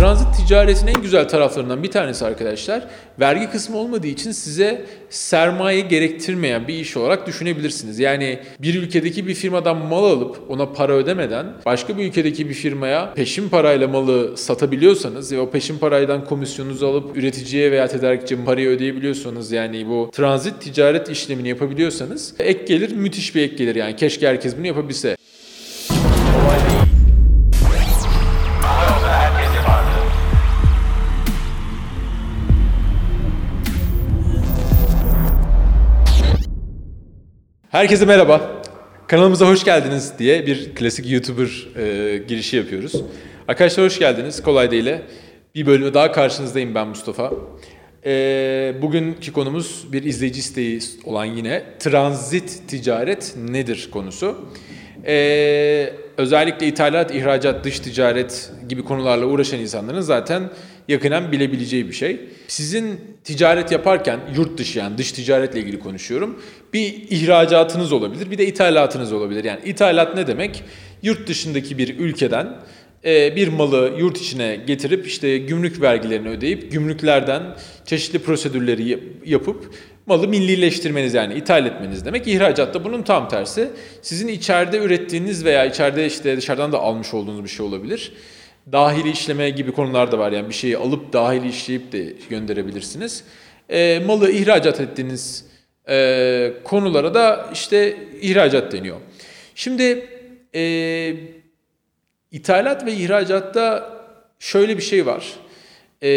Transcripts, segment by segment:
Transit ticaretin en güzel taraflarından bir tanesi arkadaşlar, vergi kısmı olmadığı için size sermaye gerektirmeyen bir iş olarak düşünebilirsiniz. Yani bir ülkedeki bir firmadan mal alıp ona para ödemeden başka bir ülkedeki bir firmaya peşin parayla malı satabiliyorsanız ve o peşin paraydan komisyonunuzu alıp üreticiye veya tedarikçiye parayı ödeyebiliyorsanız yani bu transit ticaret işlemini yapabiliyorsanız ek gelir müthiş bir ek gelir yani keşke herkes bunu yapabilse. Herkese merhaba. Kanalımıza hoş geldiniz diye bir klasik YouTuber e, girişi yapıyoruz. Arkadaşlar hoş geldiniz. Kolay değil. Bir bölümü daha karşınızdayım ben Mustafa. E, bugünkü konumuz bir izleyici isteği olan yine transit ticaret nedir konusu. E, özellikle ithalat, ihracat, dış ticaret gibi konularla uğraşan insanların zaten yakından bilebileceği bir şey. Sizin ticaret yaparken yurt dışı yani dış ticaretle ilgili konuşuyorum. Bir ihracatınız olabilir, bir de ithalatınız olabilir. Yani ithalat ne demek? Yurt dışındaki bir ülkeden e, bir malı yurt içine getirip işte gümrük vergilerini ödeyip gümrüklerden çeşitli prosedürleri yapıp malı millileştirmeniz yani ithal etmeniz demek. İhracatta bunun tam tersi. Sizin içeride ürettiğiniz veya içeride işte dışarıdan da almış olduğunuz bir şey olabilir dahili işleme gibi konular da var. Yani bir şeyi alıp dahili işleyip de gönderebilirsiniz. E, malı ihracat ettiğiniz e, konulara da işte ihracat deniyor. Şimdi e, ithalat ve ihracatta şöyle bir şey var. E,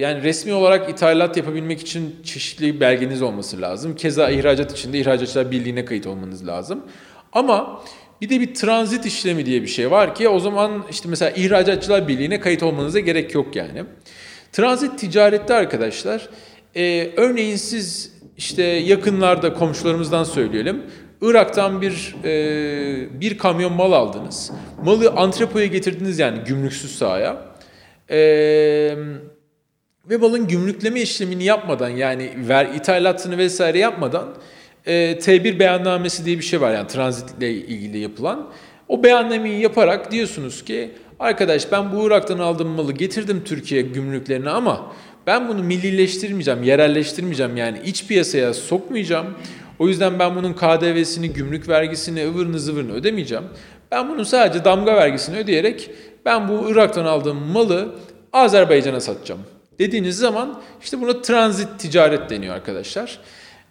yani resmi olarak ithalat yapabilmek için çeşitli belgeniz olması lazım. Keza ihracat için de ihracatçılar birliğine kayıt olmanız lazım. Ama bir de bir transit işlemi diye bir şey var ki o zaman işte mesela ihracatçılar birliğine kayıt olmanıza gerek yok yani. Transit ticarette arkadaşlar e, örneğin siz işte yakınlarda komşularımızdan söyleyelim. Irak'tan bir e, bir kamyon mal aldınız. Malı antrepoya getirdiniz yani gümrüksüz sahaya. E, ve malın gümrükleme işlemini yapmadan yani ver ithalatını vesaire yapmadan e, T1 beyannamesi diye bir şey var yani transitle ilgili yapılan. O beyannameyi yaparak diyorsunuz ki arkadaş ben bu Irak'tan aldığım malı getirdim Türkiye gümrüklerine ama ben bunu millileştirmeyeceğim, yerelleştirmeyeceğim yani iç piyasaya sokmayacağım. O yüzden ben bunun KDV'sini, gümrük vergisini, ıvırını zıvırını ödemeyeceğim. Ben bunun sadece damga vergisini ödeyerek ben bu Irak'tan aldığım malı Azerbaycan'a satacağım. Dediğiniz zaman işte buna transit ticaret deniyor arkadaşlar.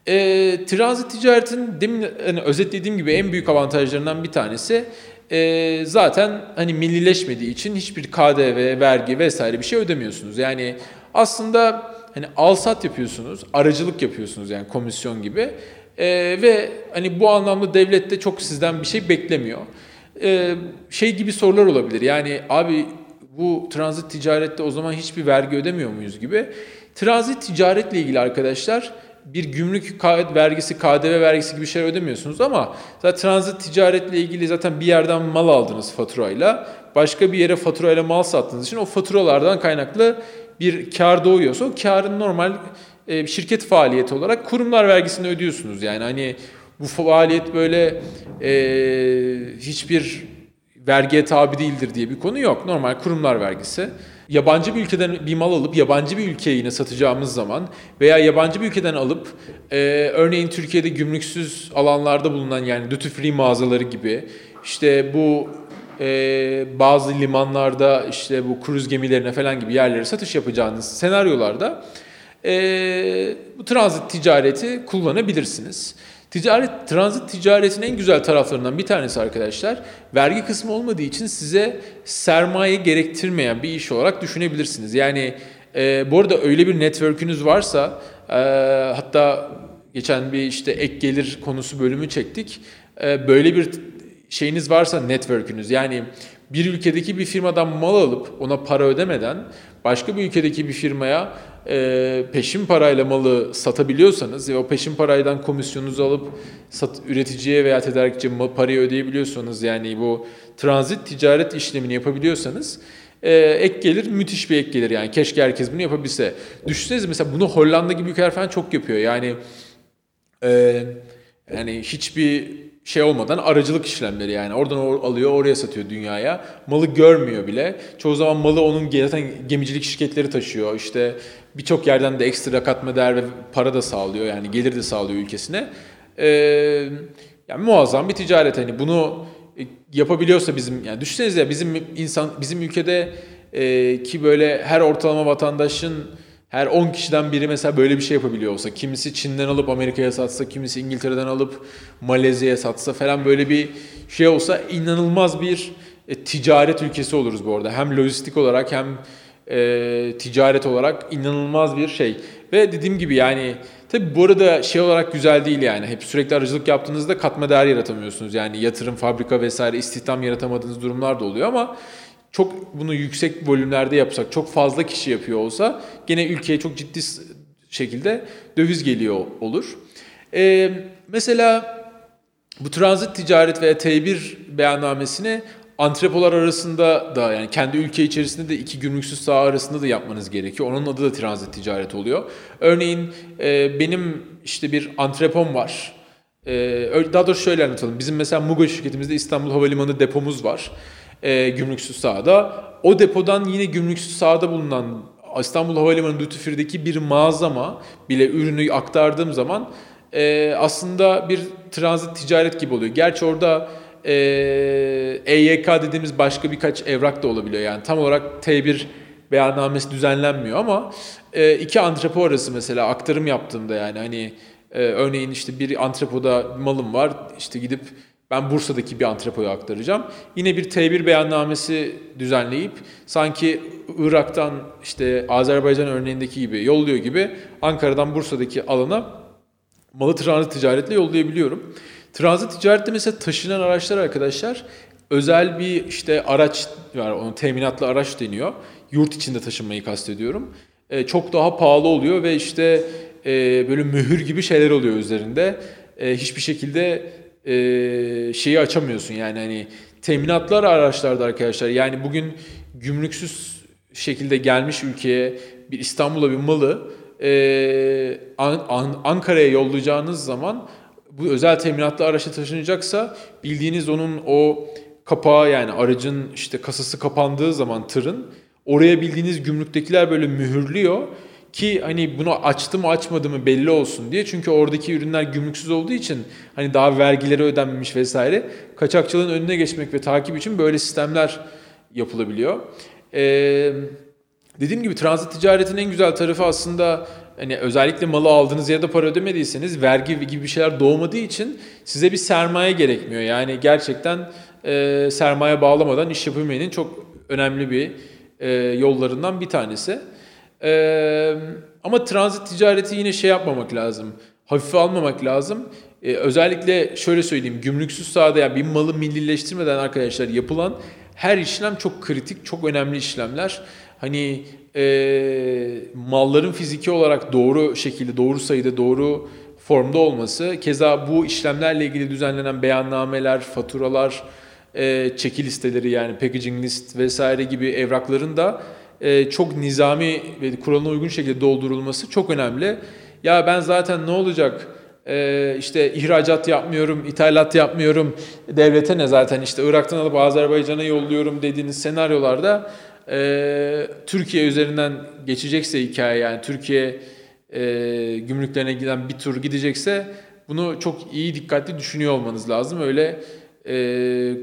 E, transit ticaretin demin hani özetlediğim gibi en büyük avantajlarından bir tanesi e, zaten hani millileşmediği için hiçbir KDV, vergi vesaire bir şey ödemiyorsunuz. Yani aslında hani alsat yapıyorsunuz, aracılık yapıyorsunuz yani komisyon gibi. E, ve hani bu anlamda devlet de çok sizden bir şey beklemiyor. E, şey gibi sorular olabilir. Yani abi bu transit ticarette o zaman hiçbir vergi ödemiyor muyuz gibi. Transit ticaretle ilgili arkadaşlar bir gümrük vergisi, KDV vergisi gibi şeyler ödemiyorsunuz ama zaten transit ticaretle ilgili zaten bir yerden mal aldınız faturayla. Başka bir yere faturayla mal sattığınız için o faturalardan kaynaklı bir kar doğuyorsa o karın normal e, şirket faaliyeti olarak kurumlar vergisini ödüyorsunuz. Yani hani bu faaliyet böyle e, hiçbir vergiye tabi değildir diye bir konu yok. Normal kurumlar vergisi yabancı bir ülkeden bir mal alıp yabancı bir ülkeye yine satacağımız zaman veya yabancı bir ülkeden alıp e, örneğin Türkiye'de gümrüksüz alanlarda bulunan yani duty free mağazaları gibi işte bu e, bazı limanlarda işte bu kruz gemilerine falan gibi yerlere satış yapacağınız senaryolarda e, bu transit ticareti kullanabilirsiniz. Ticaret, transit ticaretin en güzel taraflarından bir tanesi arkadaşlar, vergi kısmı olmadığı için size sermaye gerektirmeyen bir iş olarak düşünebilirsiniz. Yani e, bu arada öyle bir network'ünüz varsa, e, hatta geçen bir işte ek gelir konusu bölümü çektik. E, böyle bir şeyiniz varsa network'ünüz yani bir ülkedeki bir firmadan mal alıp ona para ödemeden başka bir ülkedeki bir firmaya e, peşin parayla malı satabiliyorsanız ve o peşin paraydan komisyonunuzu alıp sat, üreticiye veya tedarikçiye parayı ödeyebiliyorsanız yani bu transit ticaret işlemini yapabiliyorsanız e, ek gelir müthiş bir ek gelir yani keşke herkes bunu yapabilse. Düşünsenize mesela bunu Hollanda gibi ülkeler falan çok yapıyor yani e, yani hiçbir şey olmadan aracılık işlemleri yani. Oradan alıyor oraya satıyor dünyaya. Malı görmüyor bile. Çoğu zaman malı onun zaten gemicilik şirketleri taşıyor. İşte birçok yerden de ekstra katma değer ve para da sağlıyor. Yani gelir de sağlıyor ülkesine. Ee, yani muazzam bir ticaret. Hani bunu e, yapabiliyorsa bizim yani düşünsenize bizim insan bizim ülkede e, ki böyle her ortalama vatandaşın her 10 kişiden biri mesela böyle bir şey yapabiliyor olsa, kimisi Çin'den alıp Amerika'ya satsa, kimisi İngiltere'den alıp Malezya'ya satsa falan böyle bir şey olsa inanılmaz bir e, ticaret ülkesi oluruz bu arada. Hem lojistik olarak hem e, ticaret olarak inanılmaz bir şey. Ve dediğim gibi yani tabi bu arada şey olarak güzel değil yani. Hep sürekli aracılık yaptığınızda katma değer yaratamıyorsunuz. Yani yatırım, fabrika vesaire istihdam yaratamadığınız durumlar da oluyor ama çok bunu yüksek volümlerde yapsak, çok fazla kişi yapıyor olsa gene ülkeye çok ciddi şekilde döviz geliyor olur. Ee, mesela bu transit ticaret veya T1 beyannamesini antrepolar arasında da yani kendi ülke içerisinde de iki gümrüksüz saha arasında da yapmanız gerekiyor. Onun adı da transit ticaret oluyor. Örneğin e, benim işte bir antrepom var. E, daha doğrusu şöyle anlatalım. Bizim mesela Mugo şirketimizde İstanbul Havalimanı depomuz var e, gümrüksüz sahada. O depodan yine gümrüksüz sahada bulunan İstanbul Havalimanı Duty Free'deki bir mağazama bile ürünü aktardığım zaman e, aslında bir transit ticaret gibi oluyor. Gerçi orada e, EYK dediğimiz başka birkaç evrak da olabiliyor. Yani tam olarak T1 beyannamesi düzenlenmiyor ama e, iki antrepo arası mesela aktarım yaptığımda yani hani e, örneğin işte bir antrepoda malım var işte gidip ben Bursa'daki bir antrepoya aktaracağım. Yine bir T1 beyannamesi düzenleyip sanki Irak'tan işte Azerbaycan örneğindeki gibi yolluyor gibi Ankara'dan Bursa'daki alana malı transit ticaretle yollayabiliyorum. Transit ticarette mesela taşınan araçlar arkadaşlar özel bir işte araç var onun teminatlı araç deniyor. Yurt içinde taşınmayı kastediyorum. E, çok daha pahalı oluyor ve işte e, böyle mühür gibi şeyler oluyor üzerinde. E, hiçbir şekilde e, şeyi açamıyorsun yani hani teminatlar araçlarda arkadaşlar. Yani bugün gümrüksüz şekilde gelmiş ülkeye bir İstanbul'a bir malı e, An- An- Ankara'ya yollayacağınız zaman bu özel teminatlı araçla taşınacaksa bildiğiniz onun o kapağı yani aracın işte kasası kapandığı zaman tırın oraya bildiğiniz gümrüktekiler böyle mühürlüyor ki hani bunu açtı mı açmadı mı belli olsun diye. Çünkü oradaki ürünler gümrüksüz olduğu için hani daha vergileri ödenmemiş vesaire. Kaçakçılığın önüne geçmek ve takip için böyle sistemler yapılabiliyor. Ee, dediğim gibi transit ticaretin en güzel tarafı aslında hani özellikle malı aldığınız da para ödemediyseniz vergi gibi bir şeyler doğmadığı için size bir sermaye gerekmiyor. Yani gerçekten e, sermaye bağlamadan iş yapabilmenin çok önemli bir e, yollarından bir tanesi. Ee, ama transit ticareti yine şey yapmamak lazım. Hafife almamak lazım. Ee, özellikle şöyle söyleyeyim. Gümrüksüz sahada yani bir malı millileştirmeden arkadaşlar yapılan her işlem çok kritik, çok önemli işlemler. Hani e, malların fiziki olarak doğru şekilde, doğru sayıda, doğru formda olması. Keza bu işlemlerle ilgili düzenlenen beyannameler, faturalar, e, çeki listeleri yani packaging list vesaire gibi evrakların da e, çok nizami ve kuralına uygun şekilde doldurulması çok önemli. Ya ben zaten ne olacak e, işte ihracat yapmıyorum, ithalat yapmıyorum, devlete ne zaten işte Irak'tan alıp Azerbaycan'a yolluyorum dediğiniz senaryolarda e, Türkiye üzerinden geçecekse hikaye yani Türkiye e, gümrüklerine giden bir tur gidecekse bunu çok iyi dikkatli düşünüyor olmanız lazım. Öyle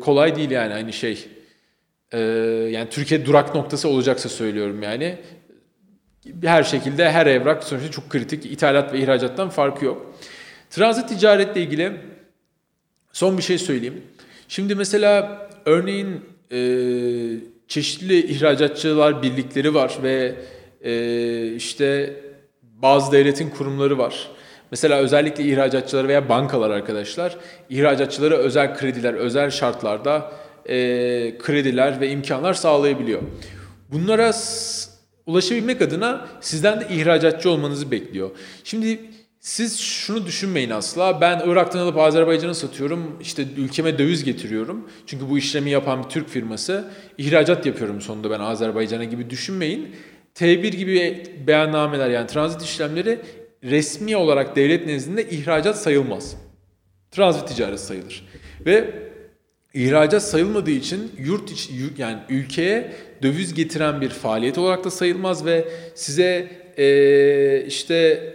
kolay değil yani aynı şey. Ee, yani Türkiye durak noktası olacaksa söylüyorum yani. Her şekilde her evrak sonuçta çok kritik. İthalat ve ihracattan farkı yok. Transit ticaretle ilgili son bir şey söyleyeyim. Şimdi mesela örneğin e, çeşitli ihracatçılar birlikleri var ve e, işte bazı devletin kurumları var. Mesela özellikle ihracatçıları veya bankalar arkadaşlar ihracatçılara özel krediler, özel şartlarda e, krediler ve imkanlar sağlayabiliyor. Bunlara ulaşabilmek adına sizden de ihracatçı olmanızı bekliyor. Şimdi siz şunu düşünmeyin asla. Ben Irak'tan alıp Azerbaycan'a satıyorum. İşte ülkeme döviz getiriyorum. Çünkü bu işlemi yapan bir Türk firması. ihracat yapıyorum sonunda ben Azerbaycan'a gibi düşünmeyin. T1 gibi beyannameler yani transit işlemleri resmi olarak devlet nezdinde ihracat sayılmaz. transit ticaret sayılır. Ve ihracat sayılmadığı için yurt içi yani ülkeye döviz getiren bir faaliyet olarak da sayılmaz ve size e, işte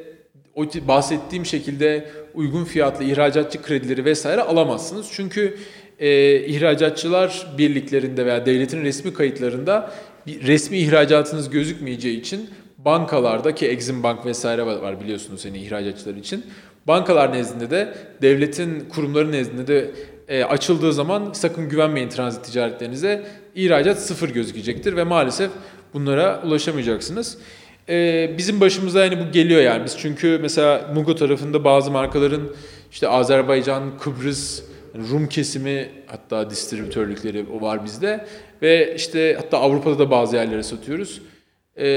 o bahsettiğim şekilde uygun fiyatlı ihracatçı kredileri vesaire alamazsınız. Çünkü e, ihracatçılar birliklerinde veya devletin resmi kayıtlarında bir resmi ihracatınız gözükmeyeceği için bankalarda ki Exim Bank vesaire var biliyorsunuz seni ihracatçılar için. Bankalar nezdinde de devletin kurumları nezdinde de e, açıldığı zaman sakın güvenmeyin transit ticaretlerinize. İhracat sıfır gözükecektir ve maalesef bunlara ulaşamayacaksınız. E, bizim başımıza yani bu geliyor yani biz çünkü mesela Mugo tarafında bazı markaların işte Azerbaycan, Kıbrıs, Rum kesimi hatta distribütörlükleri var bizde ve işte hatta Avrupa'da da bazı yerlere satıyoruz. Ee,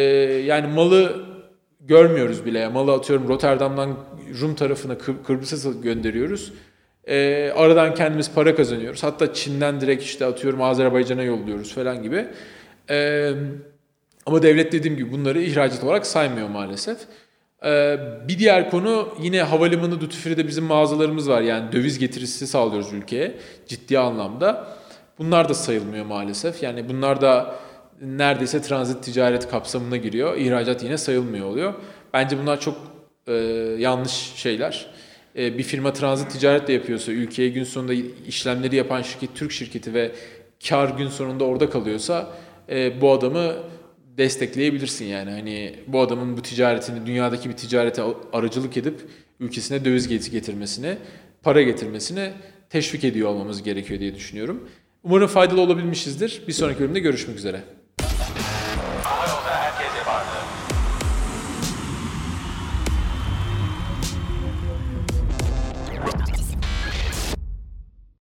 yani malı görmüyoruz bile. Malı atıyorum Rotterdam'dan Rum tarafına Kıbrıs'a gönderiyoruz. Ee, aradan kendimiz para kazanıyoruz. Hatta Çin'den direkt işte atıyorum Azerbaycan'a yolluyoruz falan gibi. Ee, ama devlet dediğim gibi bunları ihracat olarak saymıyor maalesef. Ee, bir diğer konu yine havalimanı duty bizim mağazalarımız var. Yani döviz getirisi sağlıyoruz ülkeye ciddi anlamda. Bunlar da sayılmıyor maalesef. Yani bunlar da neredeyse transit ticaret kapsamına giriyor. İhracat yine sayılmıyor oluyor. Bence bunlar çok e, yanlış şeyler. E, bir firma transit ticaret de yapıyorsa, ülkeye gün sonunda işlemleri yapan şirket Türk şirketi ve kar gün sonunda orada kalıyorsa e, bu adamı destekleyebilirsin yani. Hani bu adamın bu ticaretini dünyadaki bir ticarete aracılık edip ülkesine döviz getirmesini, para getirmesini teşvik ediyor olmamız gerekiyor diye düşünüyorum. Umarım faydalı olabilmişizdir. Bir sonraki bölümde görüşmek üzere.